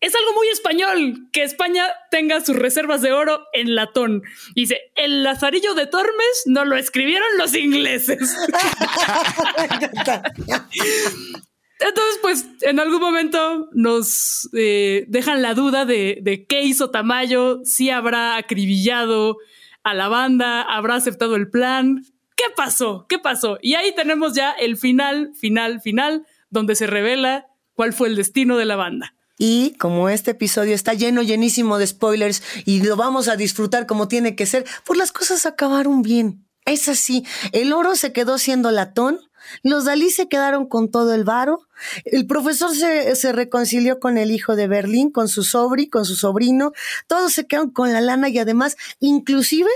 es algo muy español que España tenga sus reservas de oro en latón. dice, el lazarillo de Tormes no lo escribieron los ingleses. Entonces, pues en algún momento nos eh, dejan la duda de, de, qué hizo Tamayo, si habrá acribillado a la banda, habrá aceptado el plan. ¿Qué pasó? ¿Qué pasó? Y ahí tenemos ya el final, final, final, donde se revela cuál fue el destino de la banda. Y como este episodio está lleno, llenísimo de spoilers y lo vamos a disfrutar como tiene que ser, pues las cosas acabaron bien. Es así. El oro se quedó siendo latón. Los Dalí se quedaron con todo el varo. El profesor se, se, reconcilió con el hijo de Berlín, con su sobri, con su sobrino. Todos se quedaron con la lana y además, inclusive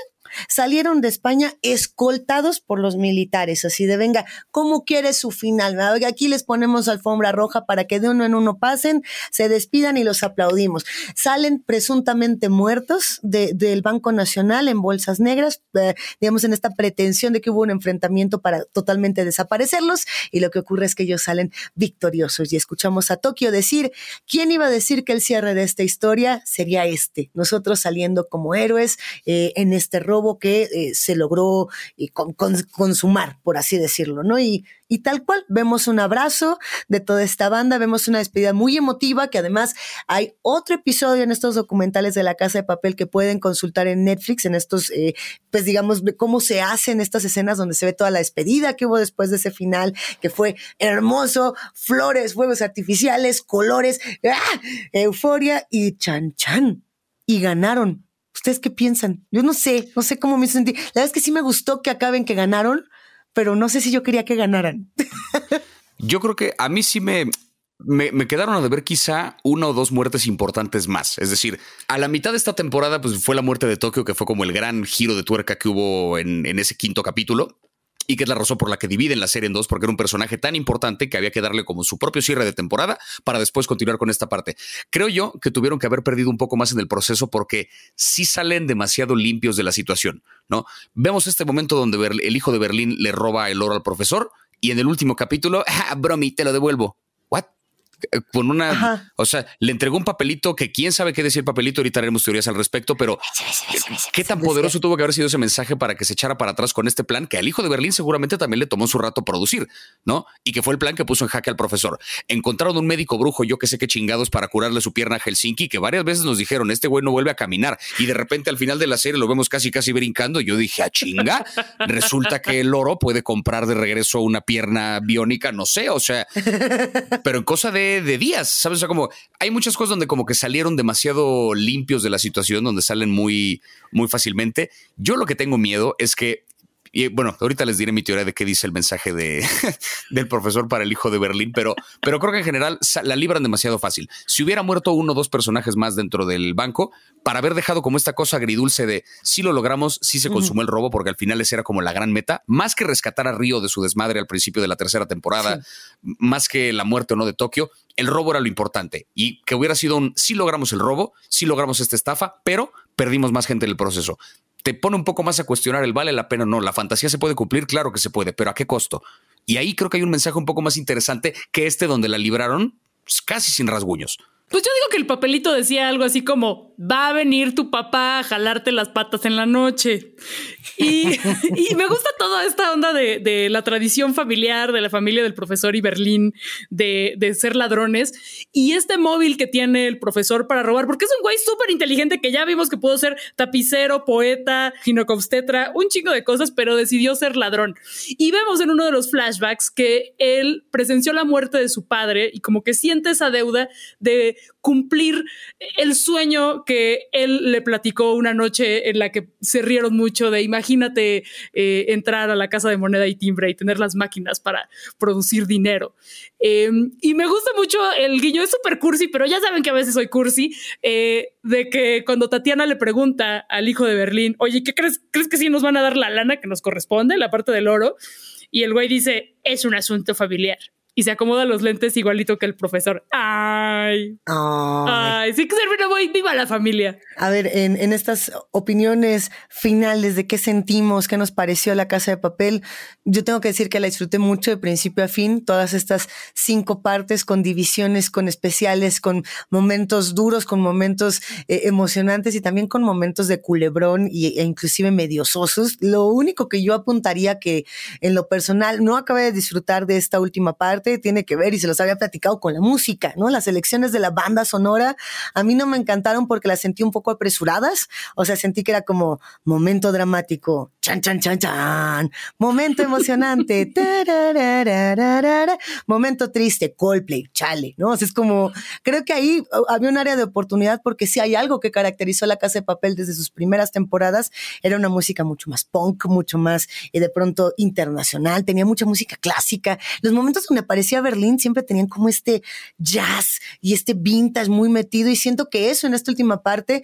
salieron de España escoltados por los militares, así de venga, ¿cómo quiere su final? Aquí les ponemos alfombra roja para que de uno en uno pasen, se despidan y los aplaudimos. Salen presuntamente muertos del Banco Nacional en bolsas negras, eh, digamos en esta pretensión de que hubo un enfrentamiento para totalmente desaparecerlos y lo que ocurre es que ellos salen victoriosos y escuchamos a Tokio decir, ¿quién iba a decir que el cierre de esta historia sería este? Nosotros saliendo como héroes eh, en este robo que eh, se logró eh, consumar, por así decirlo, ¿no? Y, tal cual, vemos un abrazo de toda esta banda, vemos una despedida muy emotiva, que además hay otro episodio en estos documentales de la Casa de Papel que pueden consultar en Netflix, en estos, eh, pues digamos, cómo se hacen estas escenas donde se ve toda la despedida que hubo después de ese final, que fue hermoso, flores, fuegos artificiales, colores, ¡ah! euforia y chan chan. Y ganaron ¿Ustedes qué piensan? Yo no sé, no sé cómo me sentí. La verdad es que sí me gustó que acaben que ganaron, pero no sé si yo quería que ganaran. yo creo que a mí sí me, me, quedaron a deber quizá una o dos muertes importantes más. Es decir, a la mitad de esta temporada, pues fue la muerte de Tokio, que fue como el gran giro de tuerca que hubo en, en ese quinto capítulo y que es la razón por la que dividen la serie en dos, porque era un personaje tan importante que había que darle como su propio cierre de temporada para después continuar con esta parte. Creo yo que tuvieron que haber perdido un poco más en el proceso porque sí salen demasiado limpios de la situación, ¿no? Vemos este momento donde el hijo de Berlín le roba el oro al profesor y en el último capítulo, ah, bromi, te lo devuelvo. Con una, o sea, le entregó un papelito que quién sabe qué el papelito, ahorita haremos teorías al respecto, pero qué tan poderoso tuvo que haber sido ese mensaje para que se echara para atrás con este plan que al hijo de Berlín seguramente también le tomó su rato producir, ¿no? Y que fue el plan que puso en jaque al profesor. Encontraron un médico brujo, yo que sé qué chingados, para curarle su pierna a Helsinki, que varias veces nos dijeron, este güey no vuelve a caminar, y de repente al final de la serie lo vemos casi casi brincando, yo dije, a ah, chinga, resulta que el oro puede comprar de regreso una pierna biónica, no sé, o sea, pero en cosa de de, días, ¿sabes? O sea, como hay muchas cosas donde como que salieron demasiado limpios de la situación, donde salen muy, muy fácilmente. Yo lo que tengo miedo es que Y bueno, ahorita les diré mi teoría de qué dice el mensaje de, del profesor para el hijo de Berlín, pero, pero creo que en general la libran demasiado fácil. Si hubiera muerto uno o dos personajes más dentro del banco, para haber dejado como esta cosa agridulce de si lo logramos, si se consumó el robo, porque al final ese era como la gran meta, más que rescatar a Río de su desmadre al principio de la tercera temporada, más que la muerte o no de Tokio, el robo era lo importante y que hubiera sido un si logramos el robo, si logramos esta estafa, pero perdimos más gente en el proceso. Te pone un poco más a cuestionar el vale la pena o no. La fantasía se puede cumplir, claro que se puede, pero ¿a qué costo? Y ahí creo que hay un mensaje un poco más interesante que este donde la libraron pues, casi sin rasguños. Pues yo digo que el papelito decía algo así como, va a venir tu papá a jalarte las patas en la noche. Y, me gusta toda esta onda de, la tradición familiar, de la familia del profesor y Berlín, de, de, ser ladrones. Y este móvil que tiene el profesor para robar, porque es un güey súper inteligente que ya vimos que pudo ser tapicero, poeta, ginecobstetra, un chingo de cosas, pero decidió ser ladrón. Y vemos en uno de los flashbacks que él presenció la muerte de su padre y como que siente esa deuda de cumplir el sueño que él le platicó una noche en la que se rieron mucho de imagínate eh, entrar a la casa de moneda y timbre y tener las máquinas para producir dinero. Em, y me gusta mucho el guiño, es súper cursi, pero ya saben que a veces soy cursi, eh, de que cuando Tatiana le pregunta al hijo de Berlín, oye, ¿qué crees? ¿Crees que sí nos van a dar la lana que nos corresponde, la parte del oro? Y el güey dice, es un asunto familiar y se acomoda los lentes igualito que el profesor. Ay. Ay, sí que se voy, viva la familia. A ver, en, en, estas opiniones finales de qué sentimos, qué nos pareció la casa de papel, yo tengo que decir que la disfruté mucho de principio a fin, todas estas cinco partes con divisiones, con especiales, con momentos duros, con momentos eh, emocionantes y también con momentos de culebrón y, e inclusive mediososos. Lo único que yo apuntaría que en lo personal no acabé de disfrutar de esta última parte tiene que ver, y se los había platicado con la música, ¿no? Las elecciones de la banda sonora a mí no me encantaron porque las sentí un poco apresuradas, o sea, sentí que era como momento dramático, chan, chan, chan, chan, momento emocionante, momento triste, Coldplay, chale, ¿no? O sea, es como, creo que ahí uh, había un área de oportunidad porque si hay algo que caracterizó la Casa de Papel desde sus primeras temporadas, era una música mucho más punk, mucho más, y de pronto internacional, tenía mucha música clásica, los momentos donde parecía Berlín siempre tenían como este jazz y este vintage muy metido y siento que eso en esta última parte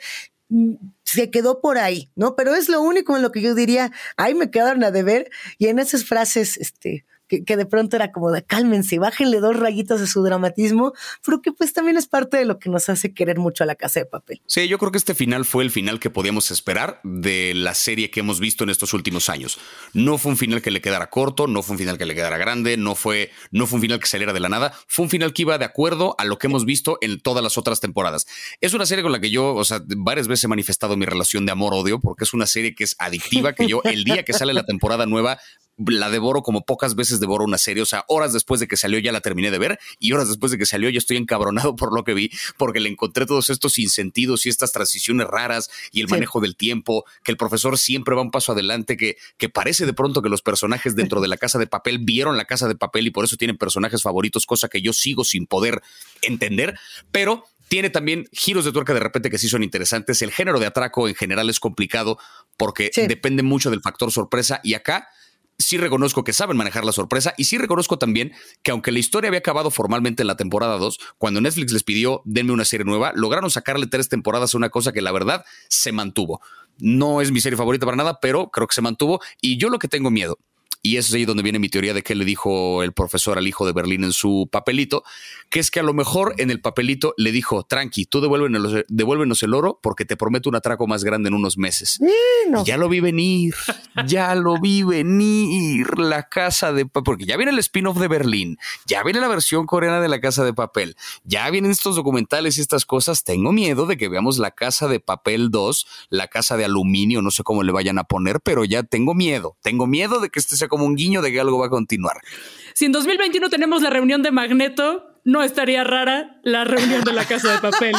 mm, se quedó por ahí, ¿no? Pero es lo único en lo que yo diría, ay, me quedaron a deber y en esas frases, este, que, de pronto era como de cálmense, bájenle dos rayitos de su dramatismo, pero que pues también es parte de lo que nos hace querer mucho a la casa de papel. Sí, yo creo que este final fue el final que podíamos esperar de la serie que hemos visto en estos últimos años. No fue un final que le quedara corto, no fue un final que le quedara grande, no fue, no fue un final que saliera de la nada, fue un final que iba de acuerdo a lo que hemos visto en todas las otras temporadas. Es una serie con la que yo, o sea, varias veces he manifestado mi relación de amor-odio, porque es una serie que es adictiva, que yo el día que sale la temporada nueva la devoro como pocas veces devoro una serie. O sea, horas después de que salió ya la terminé de ver y horas después de que salió ya estoy encabronado por lo que vi, porque le encontré todos estos insentidos y estas transiciones raras y el manejo del tiempo, que el profesor siempre va un paso adelante, que, que parece de pronto que los personajes dentro de la casa de papel vieron la casa de papel y por eso tienen personajes favoritos, cosa que yo sigo sin poder entender, pero tiene también giros de tuerca de repente que sí son interesantes. El género de atraco en general es complicado porque depende mucho del factor sorpresa y acá sí reconozco que saben manejar la sorpresa y sí reconozco también que aunque la historia había acabado formalmente en la temporada 2, cuando Netflix les pidió denme una serie nueva, lograron sacarle tres temporadas a una cosa que la verdad se mantuvo. No es mi serie favorita para nada, pero creo que se mantuvo y yo lo que tengo miedo y eso es ahí donde viene mi teoría de que le dijo el profesor al hijo de Berlín en su papelito, que es que a lo mejor en el papelito le dijo, tranqui, tú devuélvenos, devuélvenos el oro porque te prometo un atraco más grande en unos meses. Ya lo vi venir, ya lo vi venir, la casa de papel, porque ya viene el spin-off de Berlín, ya viene la versión coreana de la casa de papel, ya vienen estos documentales y estas cosas, tengo miedo de que veamos la casa de papel 2, la casa de aluminio, no sé cómo le vayan a poner, pero ya tengo miedo, tengo miedo de que este sea como un guiño de que algo va a continuar. Si en 2021 tenemos la reunión de Magneto, no estaría rara la reunión de la casa de papel.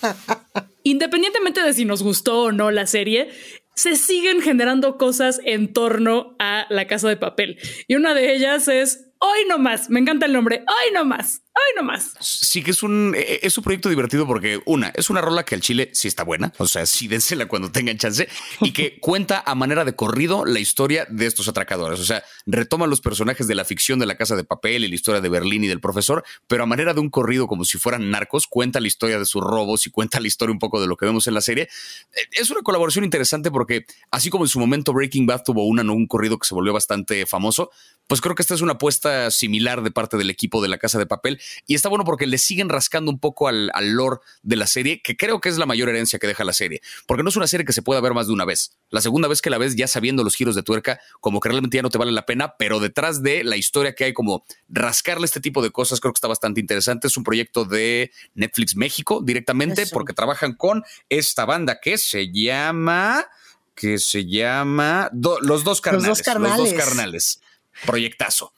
Independientemente de si nos gustó o no la serie, se siguen generando cosas en torno a la casa de papel. Y una de ellas es Hoy no más, me encanta el nombre, hoy no más. Ay, no más. Sí que es un, eh, es un proyecto divertido porque una, es una rola que al chile sí está buena. O sea, sí dénsela cuando tengan chance y que cuenta a manera de corrido la historia de estos atracadores. O sea, retoma los personajes de la ficción de la casa de papel y la historia de Berlín y del profesor, pero a manera de un corrido como si fueran narcos, cuenta la historia de sus robos y cuenta la historia un poco de lo que vemos en la serie. Eh, es una colaboración interesante porque así como en su momento Breaking Bad tuvo una, ¿no? un corrido que se volvió bastante famoso, pues creo que esta es una apuesta similar de parte del equipo de la Casa de Papel y está bueno porque le siguen rascando un poco al, al, lore de la serie, que creo que es la mayor herencia que deja la serie, porque no es una serie que se pueda ver más de una vez. La segunda vez que la ves ya sabiendo los giros de tuerca, como que realmente ya no te vale la pena, pero detrás de la historia que hay como rascarle este tipo de cosas creo que está bastante interesante. Es un proyecto de Netflix México directamente Eso. porque trabajan con esta banda que se llama que se llama Do, los, dos carnales, los dos carnales. Los dos carnales. Proyectazo.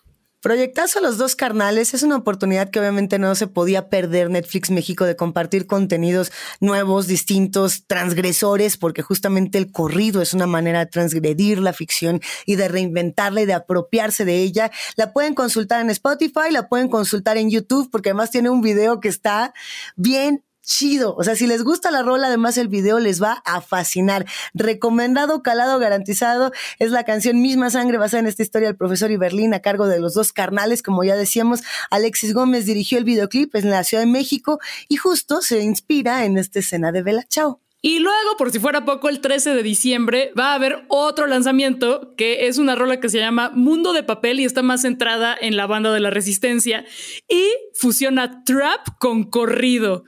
Proyectazo a los dos carnales es una oportunidad que obviamente no se podía perder Netflix México de compartir contenidos nuevos, distintos, transgresores, porque justamente el corrido es una manera de transgredir la ficción y de reinventarla y de apropiarse de ella. La pueden consultar en Spotify, la pueden consultar en YouTube, porque además tiene un video que está bien chido. O sea, si les gusta la rola, además el video les va a fascinar. Recomendado, calado, garantizado. Es la canción Misma Sangre basada en esta historia del profesor Iberlín a cargo de los dos carnales. Como ya decíamos, Alexis Gómez dirigió el videoclip en la Ciudad de México y justo se inspira en esta escena de Bella Chao. Y luego, por si fuera poco, el 13 de diciembre va a haber otro lanzamiento que es una rola que se llama Mundo de Papel y está más centrada en la banda de la Resistencia y fusiona trap con corrido.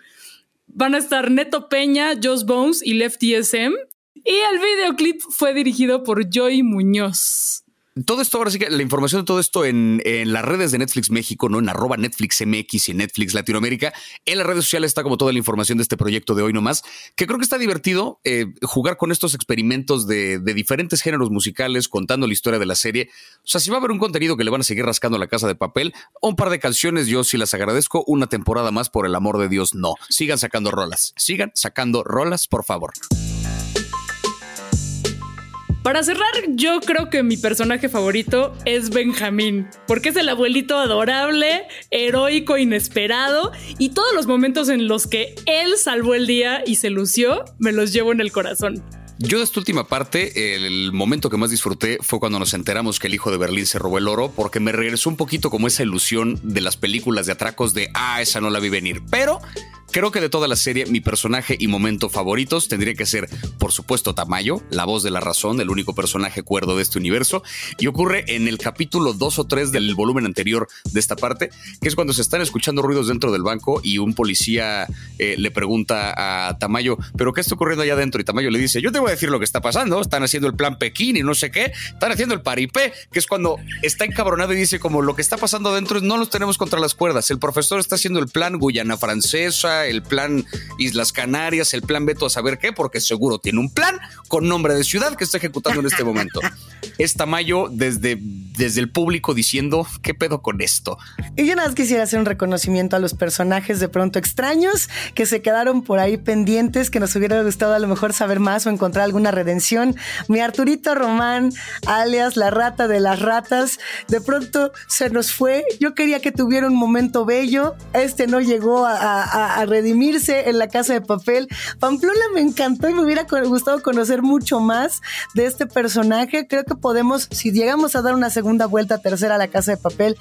Van a estar Neto Peña, Joss Bones y Lefty SM. Y el videoclip fue dirigido por Joy Muñoz. Todo esto, ahora sí que la información de todo esto en, las redes de Netflix México, ¿no? En arroba Netflix MX y Netflix Latinoamérica. En las redes sociales está como toda la información de este proyecto de hoy nomás, que creo que está divertido eh, jugar con estos experimentos de, diferentes géneros musicales, contando la historia de la serie. O sea, si va a haber un contenido que le van a seguir rascando la casa de papel, un par de canciones, yo sí las agradezco. Una temporada más, por el amor de Dios, no. Sigan sacando rolas. Sigan sacando rolas, por favor. Para cerrar, yo creo que mi personaje favorito es Benjamín, porque es el abuelito adorable, heroico, inesperado, y todos los momentos en los que él salvó el día y se lució, me los llevo en el corazón. Yo de esta última parte, el momento que más disfruté fue cuando nos enteramos que el hijo de Berlín se robó el oro, porque me regresó un poquito como esa ilusión de las películas de atracos de, ah, esa no la vi venir, pero Creo que de toda la serie, mi personaje y momento favoritos tendría que ser, por supuesto, Tamayo, la voz de la razón, el único personaje cuerdo de este universo. Y ocurre en el capítulo 2 o 3 del volumen anterior de esta parte, que es cuando se están escuchando ruidos dentro del banco y un policía eh, le pregunta a Tamayo, ¿pero qué está ocurriendo allá adentro? Y Tamayo le dice, yo te voy a decir lo que está pasando, están haciendo el plan Pekín y no sé qué, están haciendo el paripé, que es cuando está encabronado y dice como lo que está pasando adentro no los tenemos contra las cuerdas, el profesor está haciendo el plan Guyana Francesa, el plan Islas Canarias, el plan Beto a saber qué, porque seguro tiene un plan con nombre de ciudad que está ejecutando en este momento. Es Tamayo desde, desde el público diciendo, ¿qué pedo con esto? Y yo nada más quisiera hacer un reconocimiento a los personajes de pronto extraños que se quedaron por ahí pendientes, que nos hubiera gustado a lo mejor saber más o encontrar alguna redención. Mi Arturito Román, alias la rata de las ratas, de pronto se nos fue. Yo quería que tuviera un momento bello. Este no llegó a, a, a redimir en la casa de papel. Pamplona me encantó y me hubiera gustado conocer mucho más de este personaje. Creo que podemos, si llegamos a dar una segunda vuelta, tercera a la casa de papel,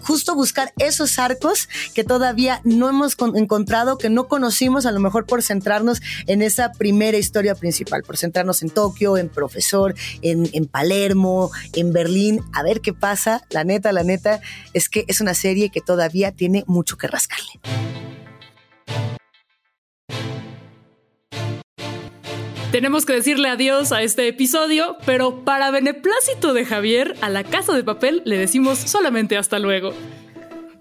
justo buscar esos arcos que todavía no hemos encontrado, que no conocimos, a lo mejor por centrarnos en esa primera historia principal, por centrarnos en Tokio, en Profesor, en Palermo, en Berlín, a ver qué pasa. La neta, la neta, es que es una serie que todavía tiene mucho que rascarle. Tenemos que decirle adiós a este episodio, pero para beneplácito de Javier, a la casa de papel le decimos solamente hasta luego.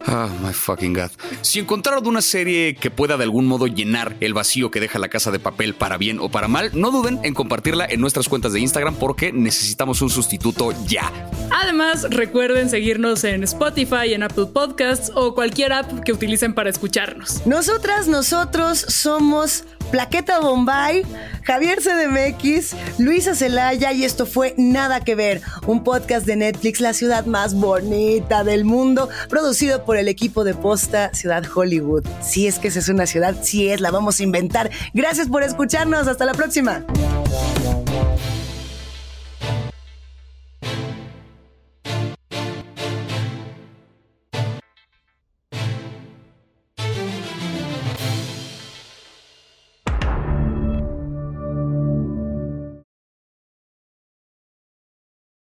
Ah, oh, my fucking God. Si encontraron una serie que pueda de algún modo llenar el vacío que deja la casa de papel para bien o para mal, no duden en compartirla en nuestras cuentas de Instagram porque necesitamos un sustituto ya. Además, recuerden seguirnos en Spotify, en Apple Podcasts o cualquier app que utilicen para escucharnos. Nosotras, nosotros somos Plaqueta Bombay, Javier CDMX, Luisa Celaya y esto fue Nada que Ver, un podcast de Netflix, la ciudad más bonita del mundo, producido por el equipo de posta Ciudad Hollywood. Si es que esa es una ciudad, si es, la vamos a inventar. Gracias por escucharnos, hasta la próxima.